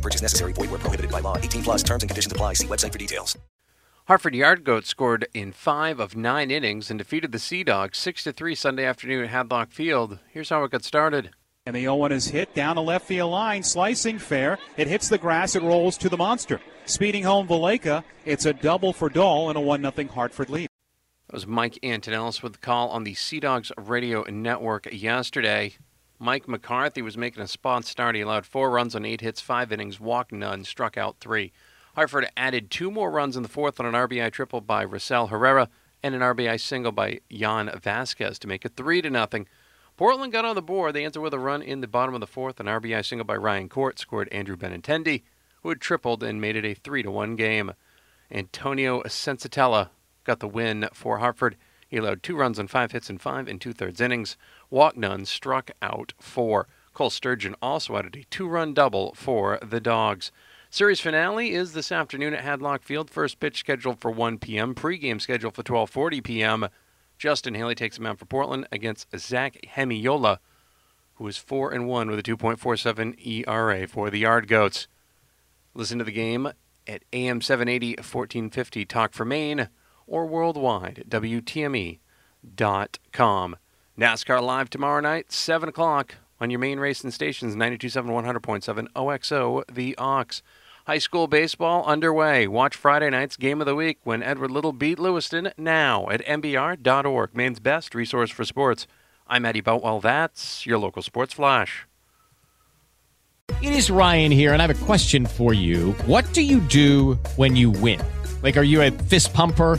No purchase necessary. Void where prohibited by law. 18 plus terms and conditions apply. See website for details. Hartford Yard Goats scored in five of nine innings and defeated the Sea Dogs 6 to 3 Sunday afternoon at Hadlock Field. Here's how it got started. And the 0 1 is hit down the left field line, slicing fair. It hits the grass, it rolls to the monster. Speeding home Valleca. It's a double for Dahl and a 1 0 Hartford lead. That was Mike Antonellis with the call on the Sea Dogs radio network yesterday. Mike McCarthy was making a spot start. He allowed four runs on eight hits, five innings, walked none, struck out three. Hartford added two more runs in the fourth on an RBI triple by Rosell Herrera and an RBI single by Jan Vazquez to make it three to nothing. Portland got on the board. They answered with a run in the bottom of the fourth. An RBI single by Ryan Court scored Andrew Benintendi, who had tripled and made it a three to one game. Antonio Senzatela got the win for Hartford. He allowed two runs on five hits in five and two thirds innings. Walked none, struck out four. Cole Sturgeon also added a two run double for the Dogs. Series finale is this afternoon at Hadlock Field. First pitch scheduled for 1 p.m. Pregame scheduled for 12:40 p.m. Justin Haley takes him out for Portland against Zach Jemiola, who is four and one with a 2.47 ERA for the Yard Goats. Listen to the game at AM 780 1450 Talk for Maine or worldwide at WTME.com. NASCAR live tomorrow night, 7 o'clock on your main racing stations 927 100.7 OXO, the Ox. High school baseball underway. Watch Friday night's game of the week when Edward Little beat Lewiston now at MBR.org, Maine's best resource for sports. I'm Eddie Boutwell. That's your local sports flash. It is Ryan here, and I have a question for you. What do you do when you win? Like, are you a fist pumper?